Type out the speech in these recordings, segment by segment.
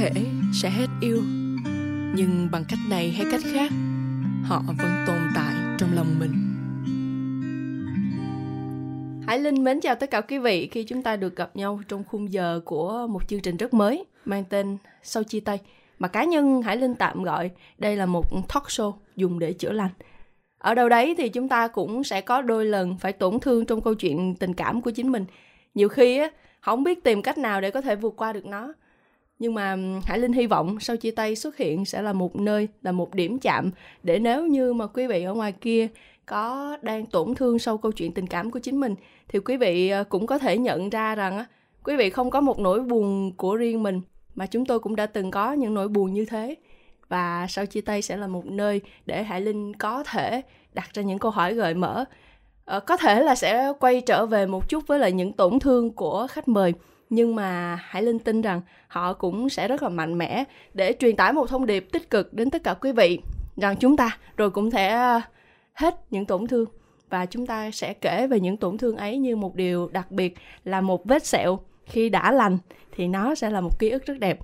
thể sẽ hết yêu nhưng bằng cách này hay cách khác họ vẫn tồn tại trong lòng mình Hải Linh mến chào tất cả quý vị khi chúng ta được gặp nhau trong khung giờ của một chương trình rất mới mang tên Sau chia tay mà cá nhân Hải Linh tạm gọi đây là một talk show dùng để chữa lành. Ở đâu đấy thì chúng ta cũng sẽ có đôi lần phải tổn thương trong câu chuyện tình cảm của chính mình. Nhiều khi á, không biết tìm cách nào để có thể vượt qua được nó nhưng mà Hải Linh hy vọng sau chia tay xuất hiện sẽ là một nơi, là một điểm chạm để nếu như mà quý vị ở ngoài kia có đang tổn thương sau câu chuyện tình cảm của chính mình, thì quý vị ờ, cũng có thể nhận ra rằng quý vị không có một nỗi buồn của riêng mình, mà chúng tôi cũng đã từng có những nỗi buồn như thế. Và sau chia tay sẽ là một nơi để Hải Linh có thể đặt ra những câu hỏi gợi mở. Ờ, có thể là sẽ quay trở về một chút với lại những tổn thương của khách mời nhưng mà Hải Linh tin rằng họ cũng sẽ rất là mạnh mẽ để truyền tải một thông điệp tích cực đến tất cả quý vị rằng chúng ta rồi cũng sẽ ờ, hết những tổn thương và chúng ta sẽ kể về những tổn thương ấy như một điều đặc biệt là một vết sẹo khi đã lành thì nó sẽ là một ký ức rất đẹp.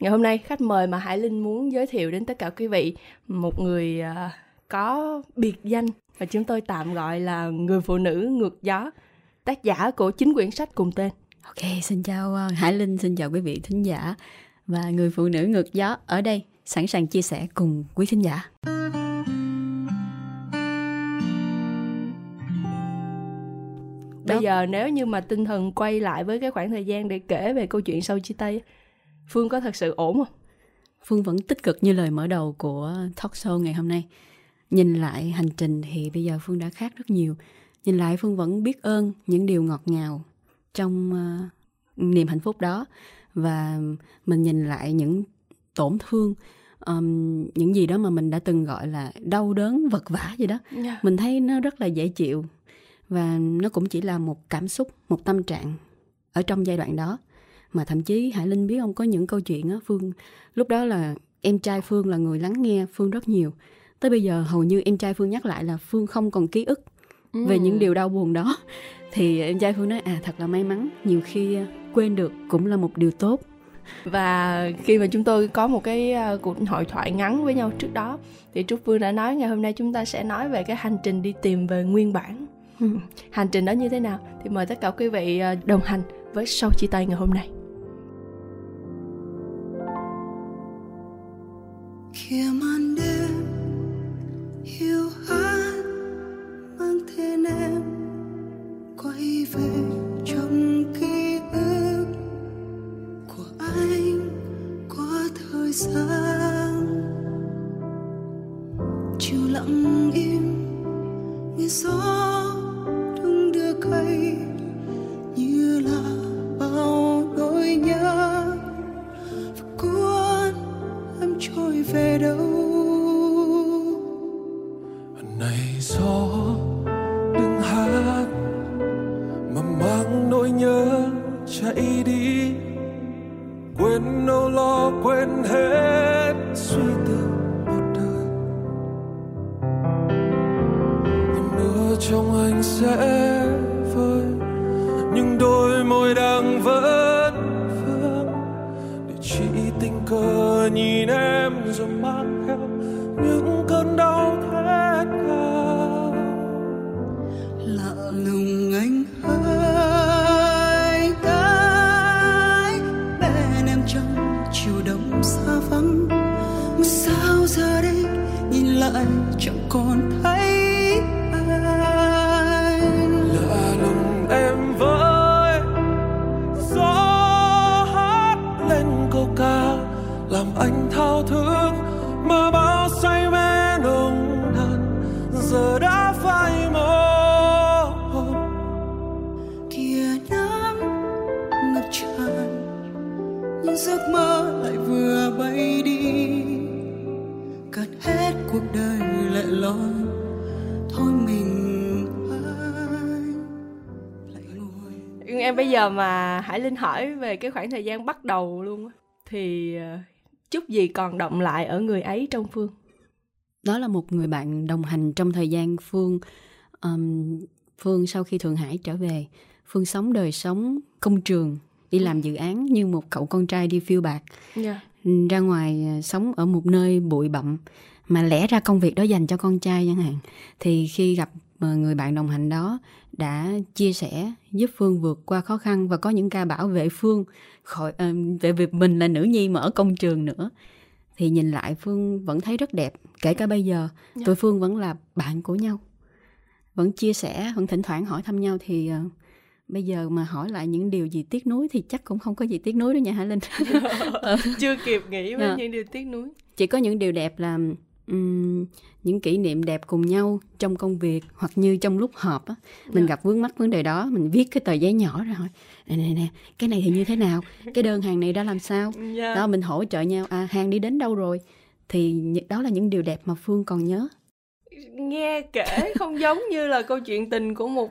Ngày hôm nay, khách mời mà hải linh muốn giới thiệu đến tất cả quý vị, một người ờ, có biệt danh và chúng tôi tạm gọi là người phụ nữ ngược gió, tác giả của chính quyển sách cùng tên. Ok, xin chào ờ, Hải Linh, xin chào quý vị thính giả và người phụ nữ ngược gió ở đây sẵn sàng chia sẻ cùng quý thính giả. Bây giờ nếu như mà tinh thần quay lại với cái khoảng thời gian để kể về câu chuyện sau chia tay, Phương có thật sự ổn không? Phương vẫn tích cực như lời mở đầu của talk show ngày hôm nay. Nhìn lại hành trình thì bây giờ Phương đã khác rất nhiều. Nhìn lại Phương vẫn biết ơn những điều ngọt ngào trong uh, niềm hạnh phúc đó và mình nhìn lại những tổn thương um, những gì đó mà mình đã từng gọi là đau đớn vật vả gì đó yeah. Dạ. mình thấy nó rất là dễ chịu và nó cũng chỉ là một cảm xúc một tâm trạng ở trong giai đoạn đó mà thậm chí hải linh biết không có những câu chuyện á phương lúc đó là em trai phương là người lắng nghe phương rất nhiều tới bây giờ hầu như em trai phương nhắc lại là phương không còn ký ức ừ. về những điều đau buồn đó. Thì em trai phương nói à thật là may mắn nhiều khi à, quên được cũng là một điều tốt. Và khi mà chúng tôi có một cái à, cuộc hội thoại ngắn với nhau trước đó thì trúc phương đã nói ngày hôm nay chúng ta sẽ nói về cái hành trình đi tìm về nguyên bản. Ừ. hành trình đó như thế nào? Thì mời tất cả quý vị à, đồng hành với sau chia tay ngày hôm nay. Khi màn về trong ký ức của anh qua thời gian. Chiều lặng im, nghe gió đung đưa cây như là bao nỗi nhớ. Và cuốn em trôi về đâu? Này gió đừng hát chạy đi. Quên âu lo, quên hết suy tư một đời. Niềm mưa trong anh sẽ chẳng giờ mà Hải Linh hỏi về cái khoảng thời gian bắt đầu luôn thì ờ, chút gì còn động lại ở người ấy trong phương? Đó là một người bạn đồng hành trong thời gian phương um, phương sau khi thượng hải trở về. Phương sống đời sống công trường đi làm dự án như một cậu con trai đi phiêu bạc yeah. ra ngoài à, sống ở một nơi bụi bặm mà lẽ ra công việc đó dành cho con trai chẳng hạn. Thì khi gặp à, người bạn đồng hành đó đã chia sẻ giúp Phương vượt qua khó khăn và có những ca bảo vệ Phương khỏi uh, về việc mình là nữ nhi mà ở công trường nữa thì nhìn lại Phương vẫn thấy rất đẹp kể cả bây giờ yeah. Dạ. tụi Phương vẫn là bạn của nhau vẫn chia sẻ vẫn thỉnh thoảng hỏi thăm nhau thì uh, bây giờ mà hỏi lại những điều gì tiếc nuối thì chắc cũng không có gì tiếc nuối đâu nha Hải Linh chưa kịp nghĩ với à. những điều tiếc nuối chỉ có những điều đẹp là um, những kỷ niệm đẹp cùng nhau trong công việc hoặc như trong lúc họp á mình yeah. Dạ. gặp vướng mắc vấn đề đó mình viết cái tờ giấy nhỏ ra hỏi nè nè nè cái này thì như thế nào cái đơn hàng này đã làm sao yeah. Dạ. đó mình hỗ trợ nhau à hàng đi đến đâu rồi thì đó là những điều đẹp mà phương còn nhớ nghe kể không giống như là câu chuyện tình của một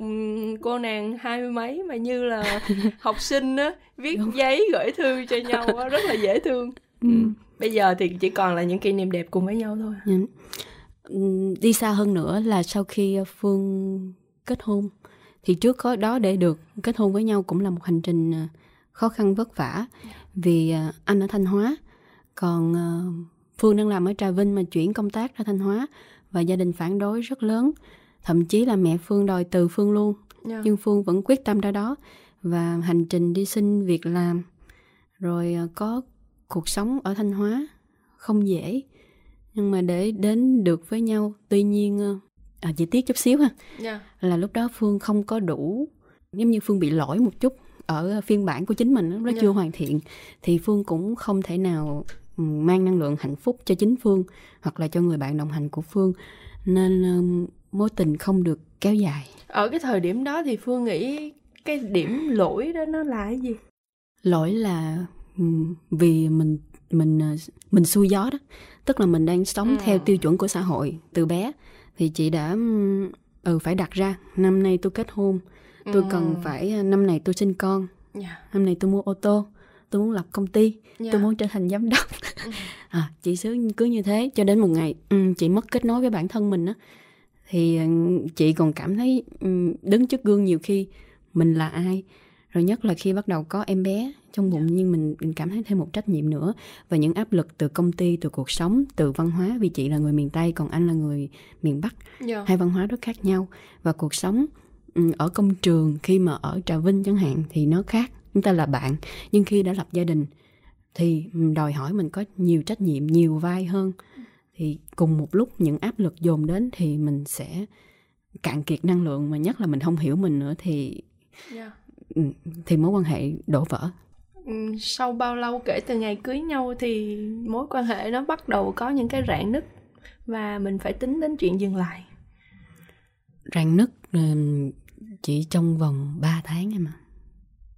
cô nàng hai mươi mấy mà như là học sinh á viết Đúng. giấy gửi thư cho nhau á rất là dễ thương ừ. Bây giờ thì chỉ còn là những kỷ niệm đẹp cùng với nhau thôi ừ. đi xa hơn nữa là sau khi phương kết hôn thì trước đó để được kết hôn với nhau cũng là một hành trình à, khó khăn vất vả vì à, anh ở thanh hóa còn à, phương đang làm ở trà vinh mà chuyển công tác ra thanh hóa và gia đình phản đối rất lớn thậm chí là mẹ phương đòi từ phương luôn yeah. Dạ. nhưng phương vẫn quyết tâm ra đó và hành trình đi xin việc làm rồi ờ, có cuộc sống ở thanh hóa không dễ nhưng mà để đến được với nhau tuy nhiên ờ, à, chỉ tiết chút xíu ha yeah. Dạ. là lúc đó phương không có đủ giống như phương bị lỗi một chút ở phiên bản của chính mình nó yeah. Dạ. chưa hoàn thiện thì phương cũng không thể nào mang năng lượng hạnh phúc cho chính phương hoặc là cho người bạn đồng hành của phương nên mối tình không được kéo dài ở cái thời điểm đó thì phương nghĩ cái điểm lỗi đó nó là cái gì lỗi là vì mình mình ờ, mình xuôi gió đó tức là mình đang sống ừ. theo tiêu chuẩn của xã hội từ bé thì chị đã ừ phải đặt ra năm nay tôi kết hôn tôi ừ. cần phải ờ, năm này tôi sinh con yeah. Dạ. năm này tôi mua ô tô tôi muốn lập công ty yeah. tôi dạ. muốn trở thành giám đốc à, chị xứ cứ như thế cho đến một ngày chị mất kết nối với bản thân mình á thì chị còn cảm thấy đứng trước gương nhiều khi mình là ai rồi nhất là khi bắt đầu có em bé trong bụng nhưng mình, mình cảm thấy thêm một trách nhiệm nữa và những áp lực từ công ty từ cuộc sống từ văn hóa vì chị là người miền tây còn anh là người miền bắc yeah. Dạ. hai văn hóa rất khác nhau và cuộc sống ở công trường khi mà ở trà vinh chẳng hạn thì nó khác chúng ta là bạn nhưng khi đã lập gia đình thì đòi hỏi mình có nhiều trách nhiệm nhiều vai hơn thì cùng một lúc những áp lực dồn đến thì mình sẽ cạn kiệt năng lượng mà nhất là mình không hiểu mình nữa thì yeah. Dạ. thì mối quan hệ đổ vỡ. Sau bao lâu kể từ ngày cưới nhau thì mối quan hệ nó bắt đầu có những cái rạn nứt và mình phải tính đến chuyện dừng lại. Rạn nứt chỉ trong vòng 3 tháng em ạ.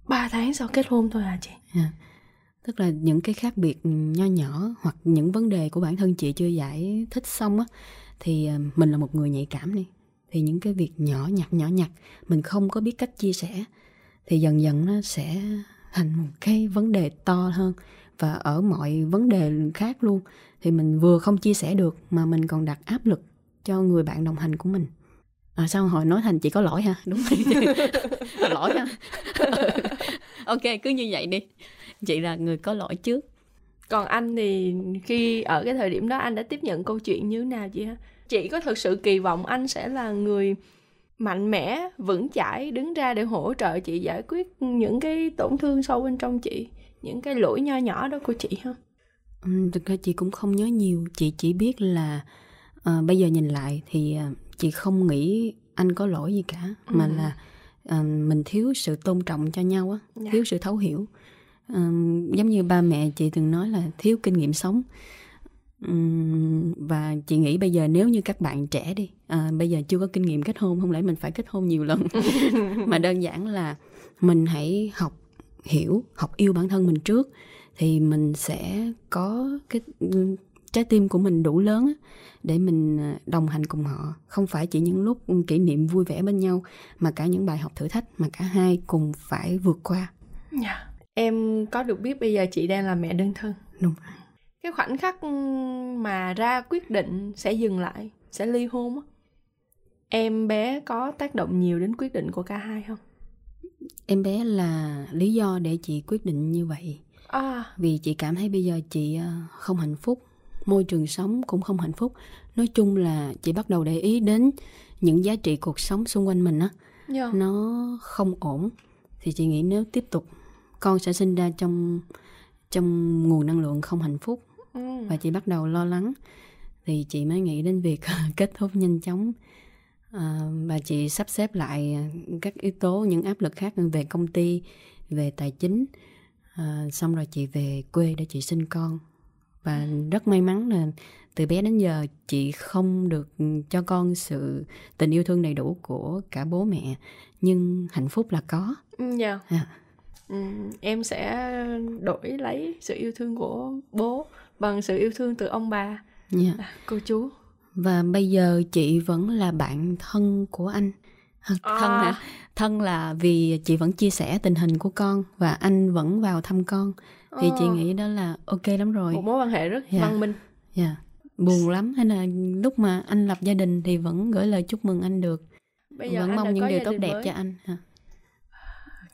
3 tháng sau kết hôn thôi à chị? À, tức là những cái khác biệt nho nhỏ hoặc những vấn đề của bản thân chị chưa giải thích xong á thì à, mình là một người nhạy cảm đi. Thì những cái việc nhỏ nhặt nhỏ nhặt mình không có biết cách chia sẻ thì dần dần nó sẽ thành một cái vấn đề to hơn và ở mọi vấn đề khác luôn. Thì mình vừa không chia sẻ được mà mình còn đặt áp lực cho người bạn đồng hành của mình. À sao hồi nói thành chị có lỗi ha đúng rồi. Lỗi ha ok, cứ như vậy đi. Chị là người có lỗi trước. Còn anh thì khi ở cái thời điểm đó anh đã tiếp nhận câu chuyện như thế nào chị ha? Chị có thực sự kỳ vọng anh sẽ là người mạnh mẽ vững chãi đứng ra để hỗ trợ chị giải quyết những cái tổn thương sâu bên trong chị những cái lỗi nho nhỏ đó của chị không ừ, thực ra chị cũng không nhớ nhiều chị chỉ biết là uh, bây giờ nhìn lại thì uh, chị không nghĩ anh có lỗi gì cả ừ. mà là uh, mình thiếu sự tôn trọng cho nhau á dạ. thiếu sự thấu hiểu uh, giống như ba mẹ chị từng nói là thiếu kinh nghiệm sống và chị nghĩ bây giờ nếu như các bạn trẻ đi uh, bây giờ chưa có kinh nghiệm kết hôn không lẽ mình phải kết hôn nhiều lần mà đơn giản là mình hãy học hiểu học yêu bản thân mình trước thì mình sẽ có cái trái tim của mình đủ lớn để mình à, đồng hành cùng họ không phải chỉ những lúc kỷ niệm vui vẻ bên nhau mà cả những bài học thử thách mà cả hai cùng phải vượt qua yeah. Dạ. em có được biết bây giờ chị đang là mẹ đơn thân đúng cái khoảnh khắc mà ra quyết định sẽ dừng lại sẽ ly hôn em bé có tác động nhiều đến quyết định của cả hai không? Em bé là lý do để chị quyết định như vậy. À. Vì chị cảm thấy bây giờ chị ờ, không hạnh phúc môi trường sống cũng không hạnh phúc. Nói chung là chị bắt đầu để ý đến những giá trị cuộc sống xung quanh mình á. Yeah. nó không ổn thì chị nghĩ nếu tiếp tục con sẽ sinh ra trong trong nguồn năng lượng không hạnh phúc ừ. và chị bắt đầu lo lắng. Thì chị mới nghĩ đến việc kết thúc nhanh chóng. À, và chị sắp xếp lại các yếu tố những áp lực khác về công ty về tài chính. À, xong rồi chị về quê để chị sinh con. Và rất may mắn là từ bé đến giờ chị không được cho con sự tình yêu thương đầy đủ của cả bố mẹ. Nhưng hạnh phúc là có. Ừ, dạ. à, Ừ, em sẽ đổi lấy sự yêu thương của bố bằng sự yêu thương từ ông bà, yeah. à, cô chú. và bây giờ chị vẫn là bạn thân của anh thân À. hả thân là vì chị vẫn chia sẻ tình hình của con và anh vẫn vào thăm con thì chị Ờ, nghĩ đó là ok lắm rồi một mối quan hệ rất Dạ. văn minh. Dạ. buồn lắm hay là lúc mà anh lập gia đình thì vẫn gửi lời chúc mừng anh được Bây giờ vẫn mong những điều tốt đẹp mới. cho anh ha.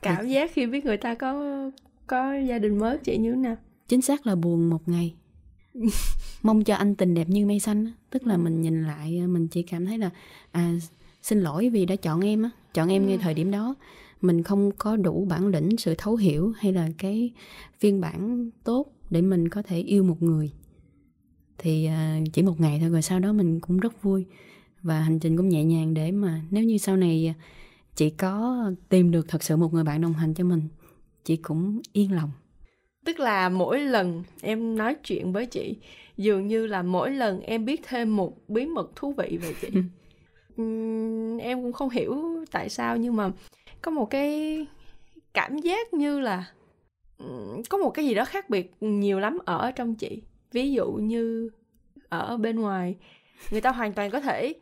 Cảm giác khi biết người ta có có gia đình mới chị như thế nào? chính xác là buồn một ngày mong cho anh tình đẹp như mây xanh tức là mình nhìn lại mình chỉ cảm thấy là à xin lỗi vì đã chọn em á chọn em ngay Ừ. thời điểm đó. Mình không có đủ bản lĩnh sự thấu hiểu hay là cái phiên bản tốt để mình có thể yêu một người. Thì à, chỉ một ngày thôi rồi sau đó mình cũng rất vui. Và hành trình cũng nhẹ nhàng để mà nếu như sau này chị có tìm được thật sự một người bạn đồng hành cho mình chị cũng yên lòng Tức là mỗi lần em nói chuyện với chị dường như là mỗi lần em biết thêm một bí mật thú vị về chị. Ừm, em cũng không hiểu tại sao nhưng mà có một cái cảm giác như là có một cái gì đó khác biệt nhiều lắm ở trong chị. Ví dụ như ở bên ngoài người ta hoàn toàn có thể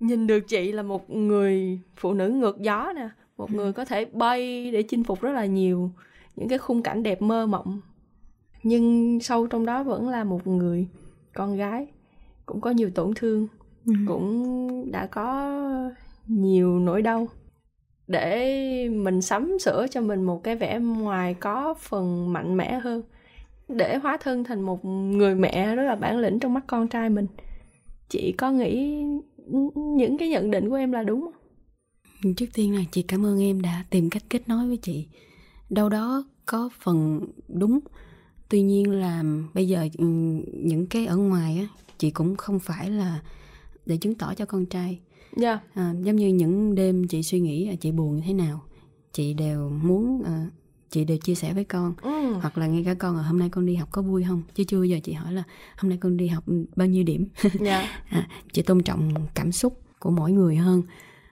nhìn được chị là một người phụ nữ ngược gió nè một người có thể bay để chinh phục rất là nhiều những cái khung cảnh đẹp mơ mộng. Nhưng sâu trong đó vẫn là một người con gái cũng có nhiều tổn thương cũng đã có nhiều nỗi đau. Để mình sắm sửa cho mình một cái vẻ ngoài có phần mạnh mẽ hơn để hóa thân thành một người mẹ rất là bản lĩnh trong mắt con trai mình. Chị có nghĩ những cái nhận định của em là đúng không? Trước tiên là chị cảm ơn em đã tìm cách kết nối với chị. Đâu đó có phần đúng. Tuy nhiên là bây giờ ừ, những cái ở ngoài á, chị cũng không phải là để chứng tỏ cho con trai. dạ À, giống như những đêm chị suy nghĩ chị buồn như thế nào, chị đều muốn à, chị đều chia sẻ với con. ừ. Hoặc là ngay cả con là hôm nay con đi học có vui không? Chứ chưa giờ chị hỏi là hôm nay con đi học bao nhiêu điểm. dạ à, chị tôn trọng cảm xúc của mỗi người hơn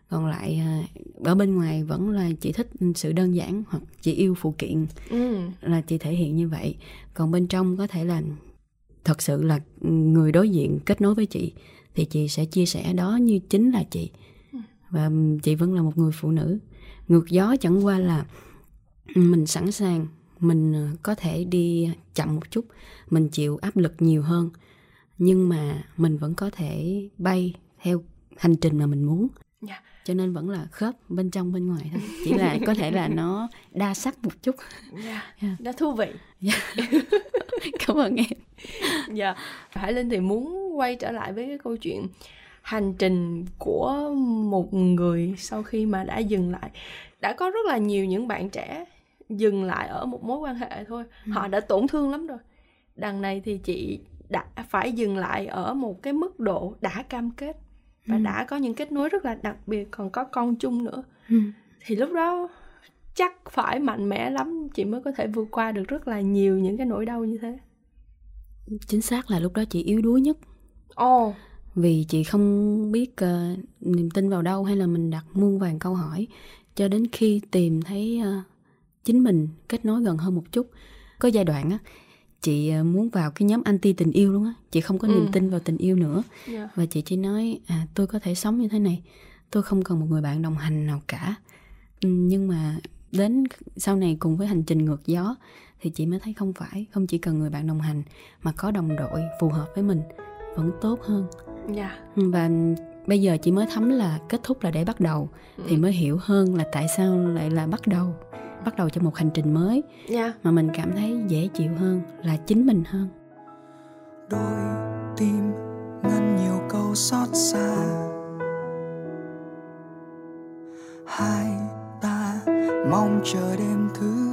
còn lại à, ở bên ngoài vẫn là chị thích sự đơn giản hoặc chị yêu phụ kiện ừ. là chị thể hiện như vậy. Còn bên trong có thể là thật sự là người đối diện kết nối với chị thì chị sẽ chia sẻ đó như chính là chị. Và chị vẫn là một người phụ nữ. Ngược gió chẳng qua là mình sẵn sàng mình à, có thể đi chậm một chút mình chịu áp lực nhiều hơn. Nhưng mà mình vẫn có thể bay theo hành trình mà mình muốn. Dạ. Cho nên vẫn là khớp bên trong bên ngoài thôi. Chỉ là có thể là nó đa sắc một chút. Dạ. Dạ. nó thú vị. Cảm ơn em. Dạ. Hải linh thì muốn quay trở lại với cái câu chuyện hành trình của một người sau khi mà đã dừng lại. Đã có rất là nhiều những bạn trẻ dừng lại ở một mối quan hệ thôi. Họ đã tổn thương lắm rồi. Đằng này thì chị đã phải dừng lại ở một cái mức độ đã cam kết và Ừ. đã có những kết nối rất là đặc biệt còn có con chung nữa. Ừ. thì lúc đó chắc phải mạnh mẽ lắm chị mới có thể vượt qua được rất là nhiều những cái nỗi đau như thế. Chính xác là lúc đó chị yếu đuối nhất. Ồ. Vì chị không biết ờ, niềm tin vào đâu hay là mình đặt muôn vàng câu hỏi cho đến khi tìm thấy ờ, chính mình kết nối gần hơn một chút. Có giai đoạn á chị ờ, muốn vào cái nhóm anti tình yêu luôn á. Chị không có niềm Ừ. tin vào tình yêu nữa. Dạ. Và chị chỉ nói à tôi có thể sống như thế này. Tôi không cần một người bạn đồng hành nào cả. Ừ, nhưng mà đến sau này cùng với hành trình ngược gió thì chị mới thấy không phải không chỉ cần người bạn đồng hành mà có đồng đội phù hợp với mình vẫn tốt hơn. Dạ. Và bây giờ chị mới thấm là kết thúc là để bắt đầu thì mới hiểu hơn là tại sao lại là bắt đầu bắt đầu cho một hành trình mới yeah. mà mình cảm thấy dễ chịu hơn là chính mình hơn đôi tim ngăn nhiều câu xót xa hai ta mong chờ đêm thứ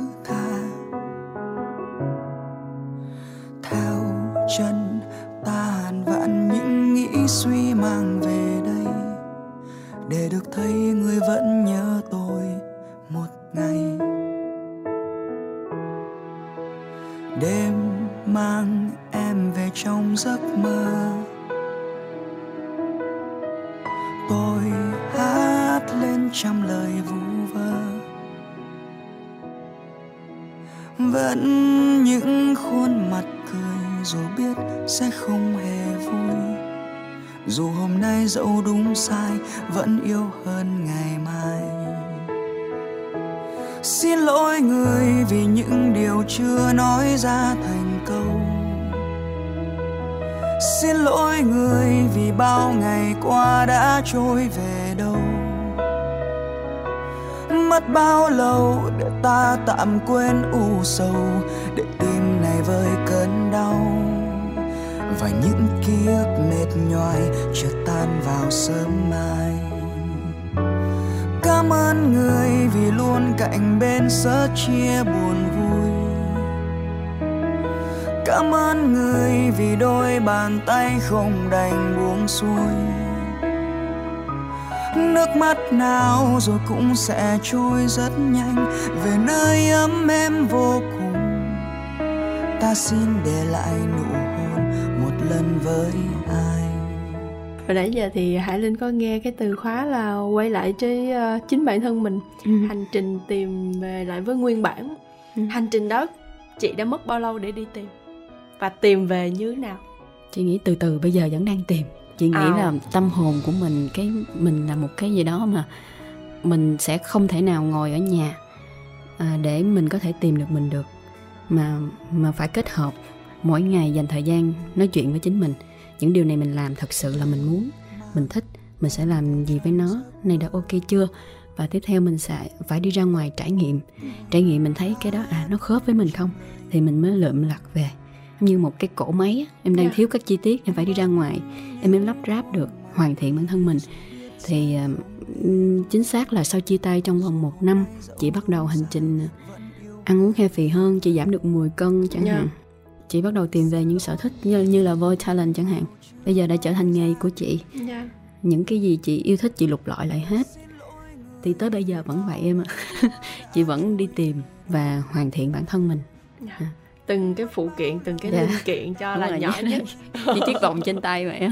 tạm quên u sầu để tim này vơi cơn đau. Và những ký ức mệt nhoài chợt tan vào sớm mai. Cảm ơn người vì luôn cạnh bên sớ chia buồn vui. Cảm ơn người vì đôi bàn tay không đành buông xuôi nước mắt nào rồi cũng sẽ trôi rất nhanh. Về nơi ấm êm vô cùng ta xin để lại nụ hôn một lần với ai. Hồi nãy giờ thì Hải Linh có nghe cái từ khóa là quay lại với uh, chính bản thân mình. Ừ. Hành trình tìm về lại với nguyên bản. Ừ. Hành trình đó chị đã mất bao lâu để đi tìm? Và tìm về như thế nào? Chị nghĩ từ từ bây giờ vẫn đang tìm Chị nghĩ à. là tâm hồn của mình cái Mình là một cái gì đó mà Mình sẽ không thể nào ngồi ở nhà à, Để mình có thể tìm được mình được. Mà mà phải kết hợp Mỗi ngày dành thời gian nói chuyện với chính mình. Những điều này mình làm thật sự là mình muốn mình thích mình sẽ làm gì với nó. Này đã ok chưa? Và tiếp theo mình sẽ phải đi ra ngoài trải nghiệm. Trải nghiệm mình thấy cái đó à nó khớp với mình không? Thì mình mới lượm lặt về như một cái cổ máy em đang yeah. Dạ. thiếu các chi tiết em phải đi ra ngoài em mới lắp ráp được hoàn thiện bản thân mình thì uh, chính xác là sau chia tay trong vòng một năm chị bắt đầu hành trình ăn uống healthy hơn chị giảm được 10 cân chẳng yeah. Dạ. hạn chị bắt đầu tìm về những sở thích như như là voice talent chẳng hạn bây giờ đã trở thành nghề của chị yeah. Dạ. những cái gì chị yêu thích chị lục lọi lại hết thì tới bây giờ vẫn vậy em ạ chị vẫn đi tìm và hoàn thiện bản thân mình yeah. Dạ. từng cái phụ kiện từng cái yeah. Dạ. linh kiện cho Đúng là nhỏ nhất như chiếc vòng trên tay vậy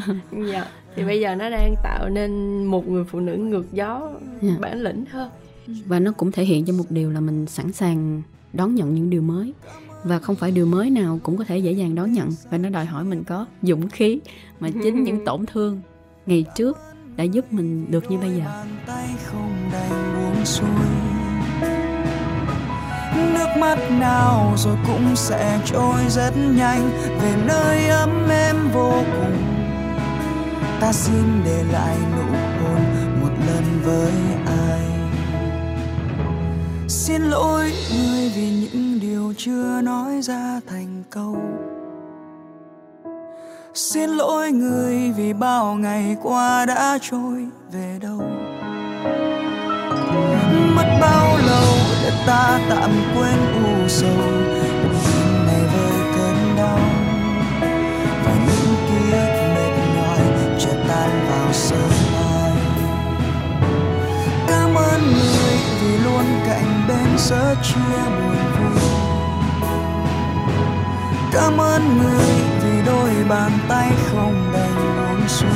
dạ. thì bây giờ nó đang tạo nên một người phụ nữ ngược gió yeah. bản lĩnh hơn và nó cũng thể hiện cho một điều là mình sẵn sàng đón nhận những điều mới và không phải điều mới nào cũng có thể dễ dàng đón nhận và nó đòi hỏi mình có dũng khí mà chính những tổn thương ngày trước đã giúp mình được như bây giờ nước mắt nào rồi cũng sẽ trôi rất nhanh. Về nơi ấm êm vô cùng, ta xin để lại nụ hôn một lần với ai. Xin lỗi người vì những điều chưa nói ra thành câu. Xin lỗi người vì bao ngày qua đã trôi về đâu để ta tạm quên u sầu. Tim này với cơn đau, và những ký ức mệt nhòi chưa tan vào sớm mai. Cảm ơn người vì luôn cạnh bên sớt chia buồn vui. Cảm ơn người vì đôi bàn tay không đành buông xuôi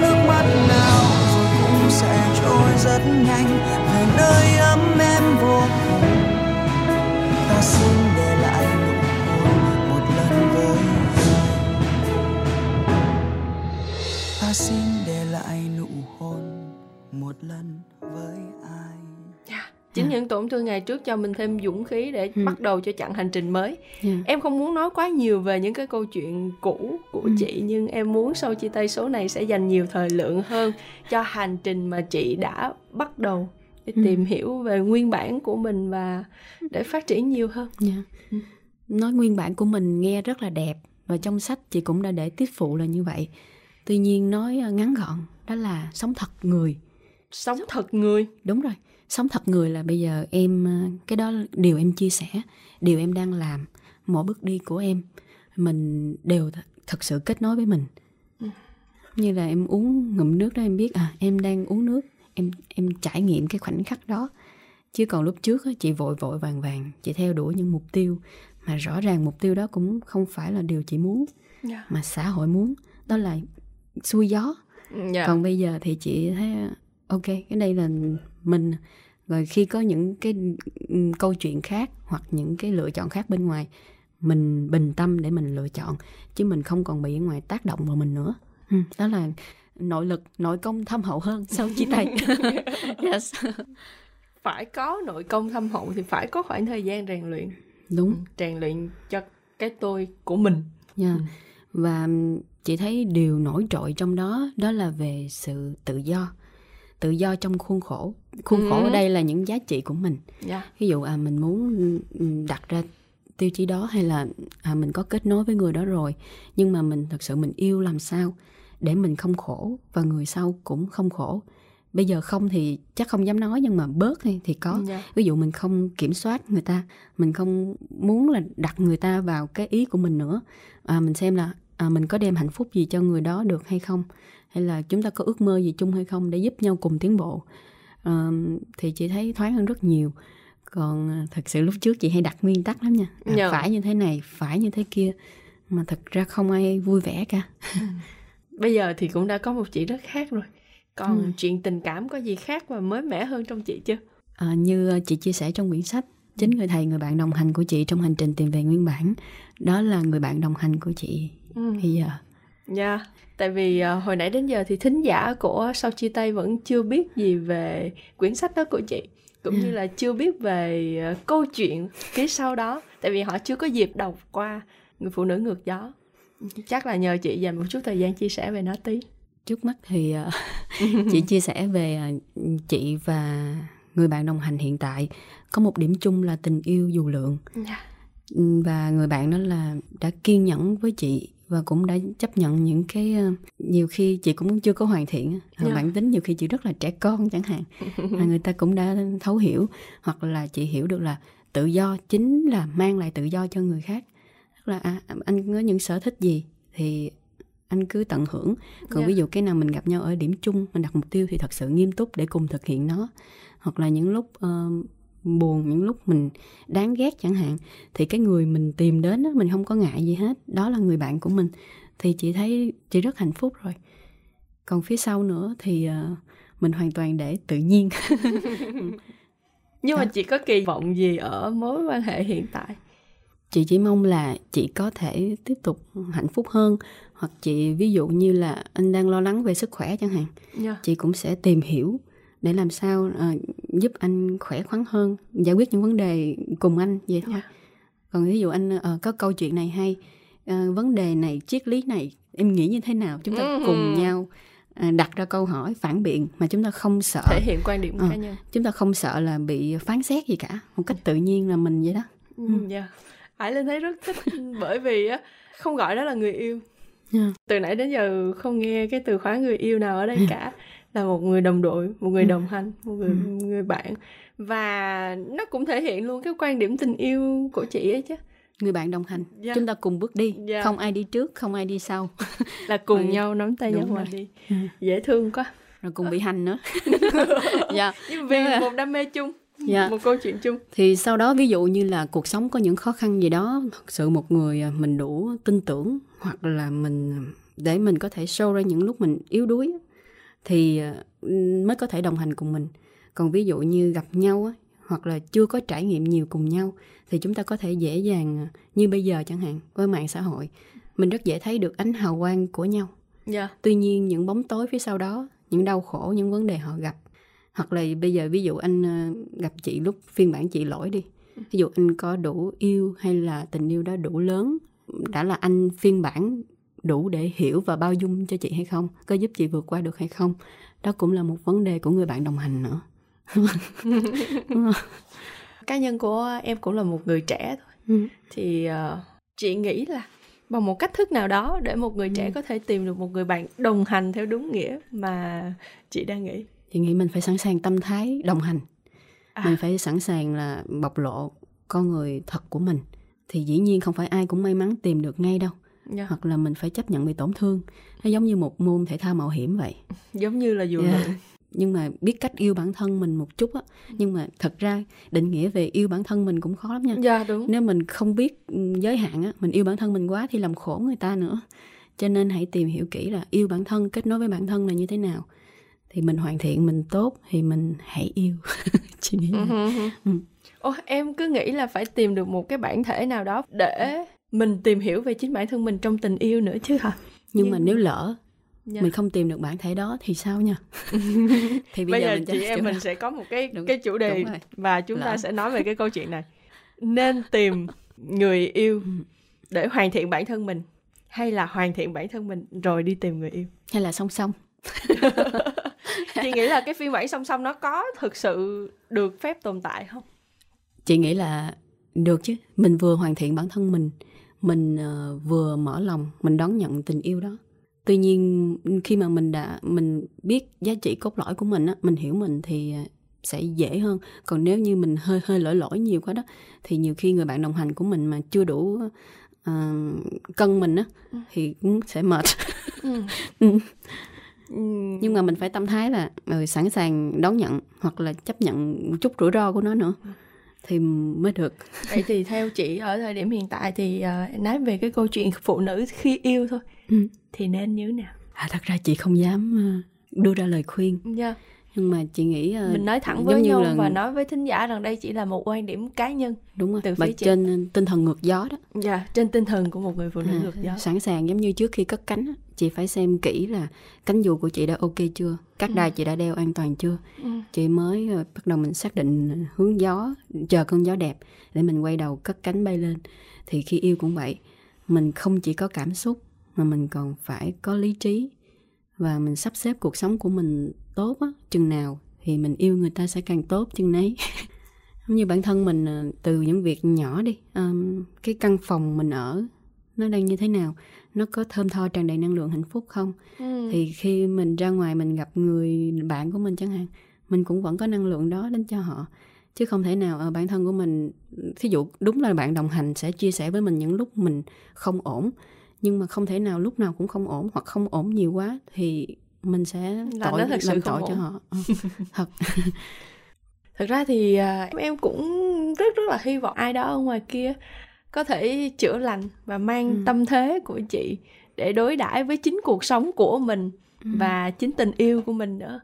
nước mắt nào sẽ trôi rất nhanh về nơi ấm em vô cùng. Ta xin để lại nụ hôn một lần với ta xin để lại nụ hôn một lần với chính yeah. những tổn thương ngày trước cho mình thêm dũng khí để ừ. bắt đầu cho chặng hành trình mới yeah. em không muốn nói quá nhiều về những cái câu chuyện cũ của ừ. chị nhưng em muốn sau chia tay số này sẽ dành nhiều thời lượng hơn cho hành trình mà chị đã bắt đầu để Ừ. tìm hiểu về nguyên bản của mình và để phát triển nhiều hơn Dạ. Ừ. Nói nguyên bản của mình nghe rất là đẹp và trong sách chị cũng đã để tiếp phụ là như vậy. Tuy nhiên nói ngắn gọn đó là sống thật người. sống thật người Đúng rồi, sống thật người là bây giờ em ờ, cái đó điều em chia sẻ, điều em đang làm, mỗi bước đi của em mình đều th- thật sự kết nối với mình. Ừ. Như là em uống ngụm nước đó em biết à em đang uống nước, em em trải nghiệm cái khoảnh khắc đó. Chứ còn lúc trước á, chị vội vội vàng vàng, chị theo đuổi những mục tiêu mà rõ ràng mục tiêu đó cũng không phải là điều chị muốn dạ mà xã hội muốn, đó là xuôi gió dạ còn bây giờ thì chị thấy ok cái đây là mình. Rồi khi có những cái ừm, câu chuyện khác hoặc những cái lựa chọn khác bên ngoài mình bình tâm để mình lựa chọn chứ mình không còn bị ở ngoài tác động vào mình nữa. Ừ, đó là nội lực nội công thâm hậu hơn sau chia tay yes. Phải có nội công thâm hậu thì phải có khoảng thời gian rèn luyện. Đúng. Rèn luyện cho cái tôi của mình. Nha Ừ. và chị thấy điều nổi trội trong đó đó là về sự tự do tự do trong khuôn khổ. Khuôn khổ Ừ. ở đây là những giá trị của mình. Dạ. Ví dụ à mình muốn ừ, đặt ra tiêu chí đó hay là à, mình có kết nối với người đó rồi nhưng mà mình thật sự mình yêu làm sao để mình không khổ và người sau cũng không khổ. Bây giờ không thì chắc không dám nói nhưng mà bớt thì thì có. Dạ. Ví dụ mình không kiểm soát người ta mình không muốn là đặt người ta vào cái ý của mình nữa à, mình xem là à, mình có đem hạnh phúc gì cho người đó được hay không hay là chúng ta có ước mơ gì chung hay không để giúp nhau cùng tiến bộ? Ờ, thì chị thấy thoáng hơn rất nhiều. Còn à, thật sự lúc trước chị hay đặt nguyên tắc lắm nha. À, Dạ. phải như thế này phải như thế kia. Mà thật ra không ai vui vẻ cả. Bây giờ thì cũng đã có một chị rất khác rồi. Còn Ừ. chuyện tình cảm có gì khác và mới mẻ hơn trong chị chưa? À, như ờ, chị chia sẻ trong quyển sách chính người thầy người bạn đồng hành của chị trong hành trình tìm về nguyên bản. Đó là người bạn đồng hành của chị. Ừ. bây giờ Dạ, tại vì ờ, hồi nãy đến giờ thì thính giả của Sau Chia Tay vẫn chưa biết gì về quyển sách đó của chị Cũng như là chưa biết về ờ, câu chuyện phía sau đó Tại vì họ chưa có dịp đọc qua Người phụ nữ ngược gió. Chắc là nhờ chị dành một chút thời gian chia sẻ về nó tí. Trước mắt thì ờ, chị chia sẻ về ờ, chị và người bạn đồng hành hiện tại. Có một điểm chung là tình yêu dù lượng. Dạ. Ừ, và người bạn đó là đã kiên nhẫn với chị và cũng đã chấp nhận những cái ờ, nhiều khi chị cũng chưa có hoàn thiện Ờ, Dạ. bản tính nhiều khi chị rất là trẻ con chẳng hạn. Mà người ta cũng đã thấu hiểu hoặc là chị hiểu được là tự do chính là mang lại tự do cho người khác. Tức là à, anh có những sở thích gì thì anh cứ tận hưởng. Còn Dạ. ví dụ cái nào mình gặp nhau ở điểm chung mình đặt mục tiêu thì thật sự nghiêm túc để cùng thực hiện nó. Hoặc là những lúc ờ, buồn những lúc mình đáng ghét chẳng hạn thì cái người mình tìm đến á, mình không có ngại gì hết đó là người bạn của mình thì chị thấy chị rất hạnh phúc rồi còn phía sau nữa thì ờ, mình hoàn toàn để tự nhiên Nhưng mà chị có kỳ vọng gì ở mối quan hệ hiện tại? chị chỉ mong là chị có thể tiếp tục hạnh phúc hơn hoặc chị ví dụ như là anh đang lo lắng về sức khỏe chẳng hạn Dạ. chị cũng sẽ tìm hiểu để làm sao ờ, giúp anh khỏe khoắn hơn giải quyết những vấn đề cùng anh vậy thôi Dạ. còn ví dụ anh ờ, có câu chuyện này hay ờ, vấn đề này triết lý này em nghĩ như thế nào chúng ta Ừm. cùng nhau đặt ra câu hỏi phản biện mà chúng ta không sợ Thể hiện quan điểm Ờ. cá nhân chúng ta không sợ là bị phán xét gì cả một cách tự nhiên là mình vậy đó Ừ, Dạ Hải Linh thấy rất thích bởi vì á không gọi đó là người yêu Dạ. từ nãy đến giờ không nghe cái từ khóa người yêu nào ở đây cả là một người đồng đội một người Ừ. đồng hành một người Ừ. người bạn và nó cũng thể hiện luôn cái quan điểm tình yêu của chị ấy chứ người bạn đồng hành Dạ. chúng ta cùng bước đi Dạ. không ai đi trước không ai đi sau là cùng Ừ. nhau nắm tay nhau mà đi Ừ. dễ thương quá rồi cùng bị hành nữa dạ nhưng vì mà- một đam mê chung dạ một câu chuyện chung thì sau đó ví dụ như là cuộc sống có những khó khăn gì đó thật sự một người à, mình đủ tin tưởng hoặc là mình để mình có thể show ra những lúc mình yếu đuối thì à, mới có thể đồng hành cùng mình. Còn ví dụ như gặp nhau á, hoặc là chưa có trải nghiệm nhiều cùng nhau thì chúng ta có thể dễ dàng à, như bây giờ chẳng hạn với mạng xã hội. Mình rất dễ thấy được ánh hào quang của nhau. Dạ. Tuy nhiên những bóng tối phía sau đó những đau khổ những vấn đề họ gặp hoặc là bây giờ ví dụ anh ờ, gặp chị lúc phiên bản chị lỗi đi ví dụ anh có đủ yêu hay là tình yêu đó đủ lớn đã là anh phiên bản đủ để hiểu và bao dung cho chị hay không có giúp chị vượt qua được hay không. Đó cũng là một vấn đề của người bạn đồng hành nữa. Cá nhân của em cũng là một người trẻ thôi. Ừ. thì uh, chị nghĩ là bằng một cách thức nào đó để một người trẻ Ừ. có thể tìm được một người bạn đồng hành theo đúng nghĩa mà chị đang nghĩ. Chị nghĩ mình phải sẵn sàng tâm thái đồng hành. À. mình phải sẵn sàng là bộc lộ con người thật của mình. Thì dĩ nhiên không phải ai cũng may mắn tìm được ngay đâu Dạ. hoặc là mình phải chấp nhận bị tổn thương nó giống như một môn thể thao mạo hiểm vậy giống như là dù Yeah. lượn nhưng mà biết cách yêu bản thân mình một chút á nhưng mà thật ra định nghĩa về yêu bản thân mình cũng khó lắm nha dạ đúng nếu mình không biết ừ, giới hạn á mình yêu bản thân mình quá thì làm khổ người ta nữa cho nên hãy tìm hiểu kỹ là yêu bản thân kết nối với bản thân là như thế nào thì mình hoàn thiện mình tốt thì mình hãy yêu chị nghĩ vậy. ừ, ừ. Ừ. Em cứ nghĩ là phải tìm được một cái bản thể nào đó để mình tìm hiểu về chính bản thân mình trong tình yêu nữa chứ hả? Nhưng mà Nhưng- nếu lỡ Dạ. mình không tìm được bản thể đó thì sao nha? Thì bây, giờ, mình chị em mình sẽ có một cái Đúng- cái chủ đề và chúng ta Lỡ. sẽ nói về cái câu chuyện này. Nên tìm người yêu Ừ. để hoàn thiện bản thân mình hay là hoàn thiện bản thân mình rồi đi tìm người yêu? Hay là song song? Chị nghĩ là cái phiên bản song song nó có thực sự được phép tồn tại không? Chị nghĩ là được chứ. Mình vừa hoàn thiện bản thân mình mình ờ, vừa mở lòng mình đón nhận tình yêu đó tuy nhiên khi mà mình đã mình biết giá trị cốt lõi của mình á mình hiểu mình thì ờ, sẽ dễ hơn còn nếu như mình hơi hơi lỗi lỗi nhiều quá đó thì nhiều khi người bạn đồng hành của mình mà chưa đủ ờ, cân mình á thì cũng sẽ mệt Ừ. Ừ. Ừ. nhưng mà mình phải tâm thái là ừ, sẵn sàng đón nhận hoặc là chấp nhận một chút rủi ro của nó nữa thì mới được vậy thì theo chị ở thời điểm hiện tại thì uh, nói về cái câu chuyện phụ nữ khi yêu thôi Ừ. thì nên như thế nào À, thật ra chị không dám ờ, đưa ra lời khuyên Dạ. nhưng mà chị nghĩ ờ, mình nói thẳng với nhau là- và nói với thính giả rằng đây chỉ là một quan điểm cá nhân đúng rồi từ và phía chị. trên tinh thần ngược gió đó dạ trên tinh thần của một người phụ nữ À, ngược gió sẵn sàng giống như trước khi cất cánh chị phải xem kỹ là cánh dù của chị đã ok chưa? Các đai chị đã đeo an toàn chưa? Ừ. chị mới ờ, bắt đầu mình xác định hướng gió chờ cơn gió đẹp để mình quay đầu cất cánh bay lên. Thì khi yêu cũng vậy mình không chỉ có cảm xúc mà mình còn phải có lý trí và mình sắp xếp cuộc sống của mình tốt á chừng nào thì mình yêu người ta sẽ càng tốt chừng nấy. Như bản thân mình ờ, từ những việc nhỏ đi ờm, cái căn phòng mình ở nó đang như thế nào nó có thơm tho tràn đầy năng lượng hạnh phúc không? Ừ. thì khi mình ra ngoài mình gặp người bạn của mình chẳng hạn mình cũng vẫn có năng lượng đó đến cho họ. Chứ không thể nào ở bản thân của mình thí dụ đúng là bạn đồng hành sẽ chia sẻ với mình những lúc mình không ổn nhưng mà không thể nào lúc nào cũng không ổn hoặc không ổn nhiều quá thì mình sẽ Là tội thật sự làm tội cho họ. Ừ, thật. Thực ra thì à, em cũng rất rất là hy vọng ai đó ở ngoài kia có thể chữa lành và mang Ừ. tâm thế của chị để đối đãi với chính cuộc sống của mình Ừ. và chính tình yêu của mình nữa.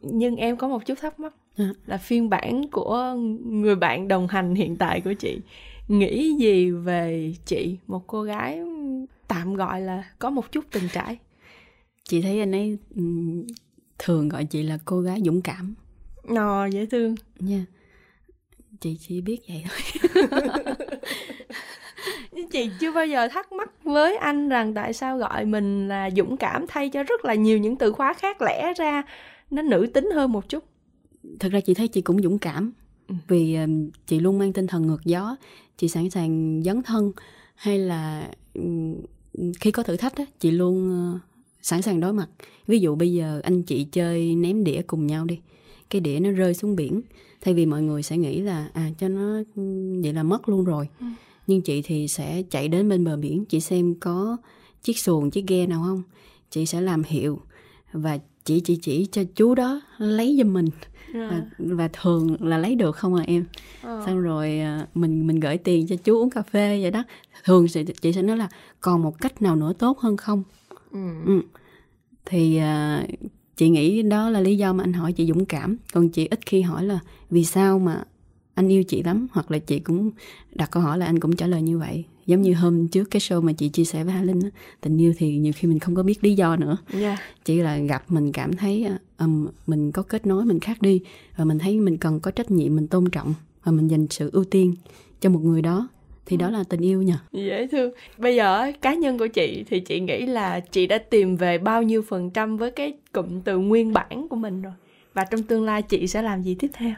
Nhưng em có một chút thắc mắc À. là phiên bản của người bạn đồng hành hiện tại của chị nghĩ gì về chị? Một cô gái tạm gọi là có một chút tình trải chị thấy anh ấy ừm, thường gọi chị là cô gái dũng cảm. Nò dễ thương. Nha. Chị chỉ biết vậy thôi chị chưa bao giờ thắc mắc với anh rằng tại sao gọi mình là dũng cảm thay cho rất là nhiều những từ khóa khác lẽ ra nó nữ tính hơn một chút thực ra chị thấy chị cũng dũng cảm Ừ. vì ừm, chị luôn mang tinh thần ngược gió chị sẵn sàng dấn thân hay là ừm, khi có thử thách chị luôn ờ, sẵn sàng đối mặt ví dụ bây giờ anh chị chơi ném đĩa cùng nhau đi cái đĩa nó rơi xuống biển thay vì mọi người sẽ nghĩ là à cho nó ừm, vậy là mất luôn rồi Ừ. nhưng chị thì sẽ chạy đến bên bờ biển chị xem có chiếc xuồng chiếc ghe nào không? Chị sẽ làm hiệu và chỉ chỉ chỉ cho chú đó lấy giùm mình. Và, và thường là lấy được không à em? Ờ. xong rồi à, mình mình gửi tiền cho chú uống cà phê vậy đó. Thường chị, chị sẽ nói là còn một cách nào nữa tốt hơn không? Ừ. ừ. thì à, chị nghĩ đó là lý do mà anh hỏi chị dũng cảm. Còn chị ít khi hỏi là vì sao mà anh yêu chị lắm hoặc là chị cũng đặt câu hỏi là anh cũng trả lời như vậy. Giống như hôm trước cái show mà chị chia sẻ với Hà Linh á, tình yêu thì nhiều khi mình không có biết lý do nữa. Dạ. chỉ là gặp mình cảm thấy ừm, mình có kết nối mình khác đi và mình thấy mình cần có trách nhiệm mình tôn trọng và mình dành sự ưu tiên cho một người đó thì đó là tình yêu nha dễ thương. Bây giờ cá nhân của chị thì chị nghĩ là chị đã tìm về bao nhiêu phần trăm với cái cụm từ nguyên bản của mình rồi? Và trong tương lai chị sẽ làm gì tiếp theo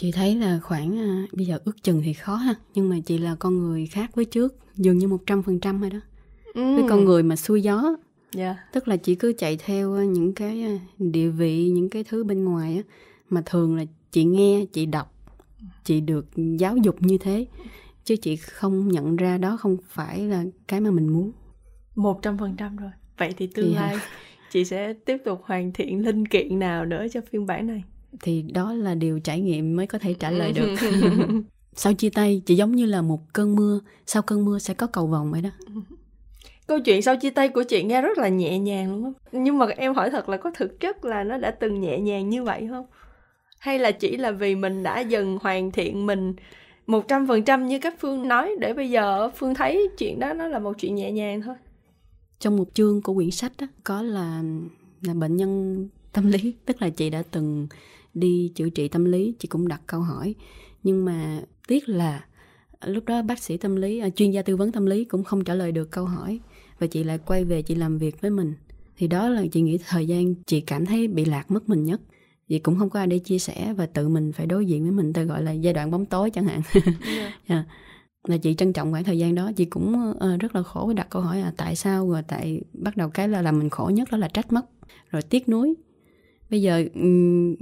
chị thấy là khoảng à, bây giờ ước chừng thì khó ha nhưng mà chị là con người khác với trước dường như một trăm phần trăm rồi đó. Ừ. với con người mà xuôi gió. Dạ. Tức là chị cứ chạy theo à, những cái à, địa vị những cái thứ bên ngoài á mà thường là chị nghe chị đọc chị được giáo dục như thế chứ chị không nhận ra đó không phải là cái mà mình muốn. Một trăm phần trăm rồi. Vậy thì tương Dạ. lai chị sẽ tiếp tục hoàn thiện linh kiện nào nữa cho phiên bản này thì đó là điều trải nghiệm mới có thể trả lời được. Sau chia tay chị giống như là một cơn mưa. Sau cơn mưa sẽ có cầu vồng vậy đó. Câu chuyện sau chia tay của chị nghe rất là nhẹ nhàng luôn á. Nhưng mà em hỏi thật là có thực chất là nó đã từng nhẹ nhàng như vậy không? Hay là chỉ là vì mình đã dần hoàn thiện mình một trăm phần trăm như các phương nói để bây giờ phương thấy chuyện đó nó là một chuyện nhẹ nhàng thôi? Trong một chương của quyển sách đó, có là là bệnh nhân tâm lý tức là chị đã từng đi chữa trị tâm lý chị cũng đặt câu hỏi. Nhưng mà tiếc là lúc đó bác sĩ tâm lý à, chuyên gia tư vấn tâm lý cũng không trả lời được câu hỏi và chị lại quay về chị làm việc với mình. Thì đó là chị nghĩ thời gian chị cảm thấy bị lạc mất mình nhất. Chị cũng không có ai để chia sẻ và tự mình phải đối diện với mình ta gọi là giai đoạn bóng tối chẳng hạn. Dạ. là chị trân trọng khoảng thời gian đó chị cũng ờ, rất là khổ với đặt câu hỏi là tại sao rồi tại bắt đầu cái là làm mình khổ nhất đó là trách móc. Rồi tiếc nuối bây giờ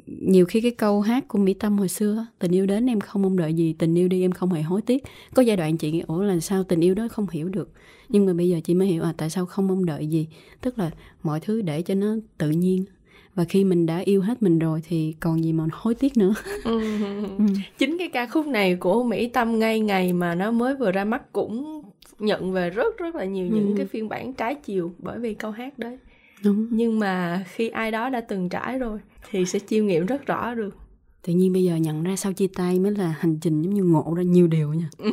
nhiều khi cái câu hát của mỹ tâm hồi xưa tình yêu đến em không mong đợi gì tình yêu đi em không hề hối tiếc. Có giai đoạn chị nghĩ ủa là sao tình yêu đó không hiểu được? Nhưng mà bây giờ chị mới hiểu à tại sao không mong đợi gì? Tức là mọi thứ để cho nó tự nhiên. Và khi mình đã yêu hết mình rồi thì còn gì mà hối tiếc nữa. Ừ. chính cái ca khúc này của Mỹ Tâm ngay ngày mà nó mới vừa ra mắt cũng nhận về rất rất là nhiều những Ừ. cái phiên bản trái chiều bởi vì câu hát đấy đúng. Nhưng mà khi ai đó đã từng trải rồi thì sẽ chiêm nghiệm rất rõ được. Tự nhiên bây giờ nhận ra sau chia tay mới là hành trình giống như ngộ ra nhiều điều nha.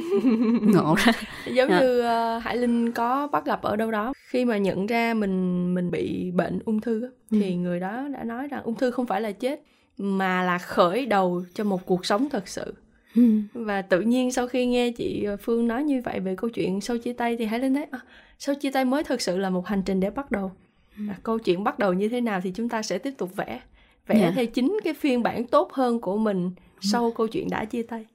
Ngộ ra. Giống Dạ. như ờ, Hải Linh có bắt gặp ở đâu đó. Khi mà nhận ra mình mình bị bệnh ung thư á, thì người đó đã nói rằng ung thư không phải là chết mà là khởi đầu cho một cuộc sống thật sự. Và tự nhiên sau khi nghe chị ờ, Phương nói như vậy về câu chuyện sau chia tay thì Hải Linh thấy à, sau chia tay mới thực sự là một hành trình để bắt đầu à, câu chuyện bắt đầu như thế nào thì chúng ta sẽ tiếp tục vẽ. Vẽ Dạ. theo chính cái phiên bản tốt hơn của mình sau câu chuyện đã chia tay.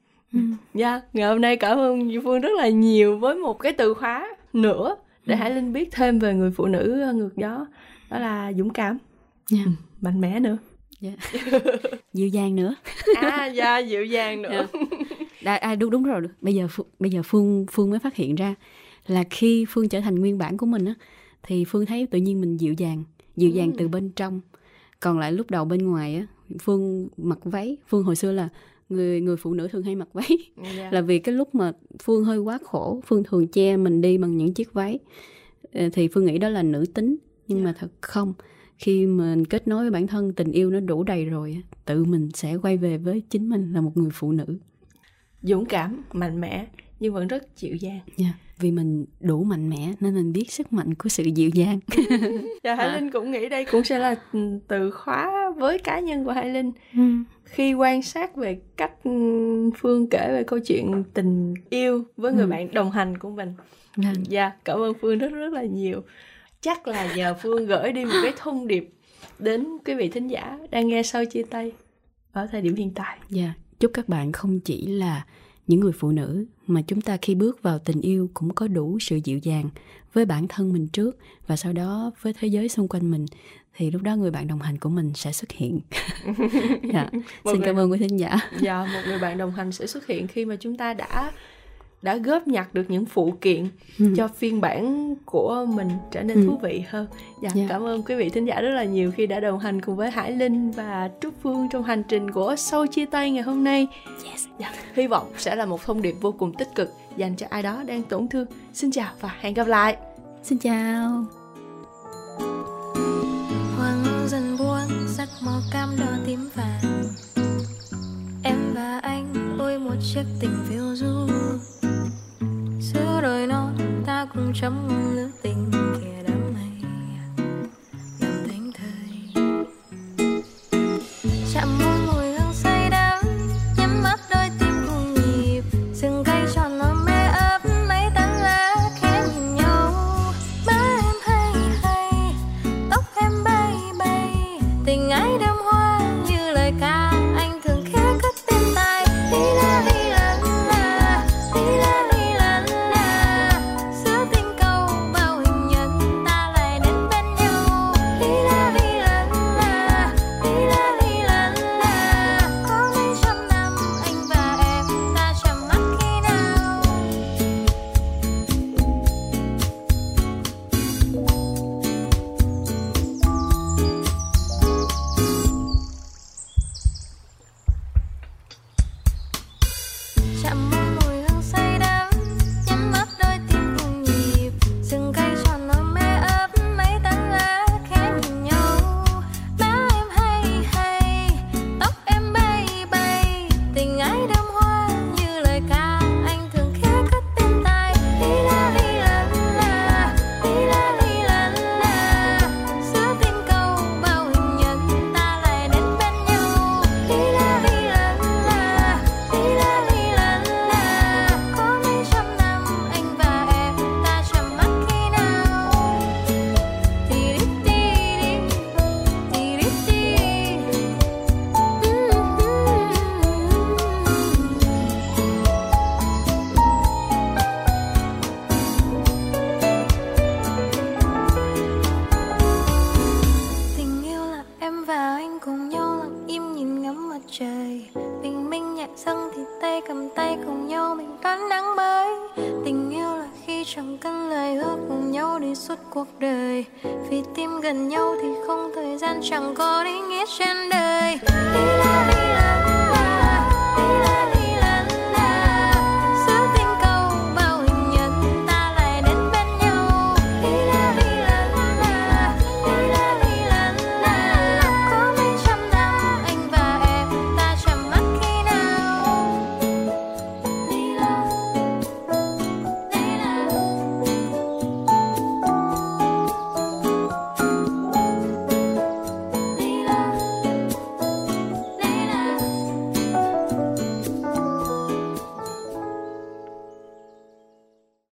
Dạ, ngày hôm nay cảm ơn Duy Phương rất là nhiều với một cái từ khóa nữa để Hải Linh biết thêm về người phụ nữ ờ, ngược gió. Đó là dũng cảm, Dạ. mạnh mẽ nữa. Dạ. dịu dàng nữa. À, dạ dịu dàng nữa. à, à, đúng đúng rồi. Bây giờ bây giờ phương phương mới phát hiện ra là khi phương trở thành nguyên bản của mình á thì phương thấy tự nhiên mình dịu dàng dịu dàng từ bên trong. Còn lại lúc đầu bên ngoài á phương mặc váy. Phương hồi xưa là người người phụ nữ thường hay mặc váy. Dạ. là vì cái lúc mà phương hơi quá khổ phương thường che mình đi bằng những chiếc váy. Ờ, thì phương nghĩ đó là nữ tính nhưng mà thật không. Khi mình kết nối với bản thân tình yêu nó đủ đầy rồi tự mình sẽ quay về với chính mình là một người phụ nữ. Dũng cảm, mạnh mẽ nhưng vẫn rất dịu dàng. Nha, vì mình đủ mạnh mẽ nên mình biết sức mạnh của sự dịu dàng. Và Hải À. Linh cũng nghĩ đây cũng sẽ là ừ, từ khóa với cá nhân của Hải Linh khi quan sát về cách ừ, Phương kể về câu chuyện tình yêu với người Ừ. bạn đồng hành của mình. Vâng. Dạ, cảm ơn Phương rất rất là nhiều. Chắc là giờ Phương gửi đi một cái thông điệp đến quý vị thính giả đang nghe sau chia tay ở thời điểm hiện tại. Dạ, chúc các bạn không chỉ là những người phụ nữ mà chúng ta khi bước vào tình yêu cũng có đủ sự dịu dàng với bản thân mình trước và sau đó với thế giới xung quanh mình thì lúc đó người bạn đồng hành của mình sẽ xuất hiện. dạ. Xin người- cảm ơn quý thính giả. Dạ, một người bạn đồng hành sẽ xuất hiện khi mà chúng ta đã đã góp nhặt được những phụ kiện Ừ. cho phiên bản của mình trở nên Ừ. thú vị hơn. Dạ, Dạ. cảm ơn quý vị thính giả rất là nhiều khi đã đồng hành cùng với Hải Linh và Trúc Phương trong hành trình của sau chia tay ngày hôm nay. Yes. Dạ, hy vọng sẽ là một thông điệp vô cùng tích cực dành cho ai đó đang tổn thương. Xin chào và hẹn gặp lại. Xin chào. Hoàng dần buông sắc màu cam đỏ tím vàng Em và anh ôi một chiếc tình phiêu du. Giữa đồi non ta cùng chấm ngôn lữ tình kia cuộc đời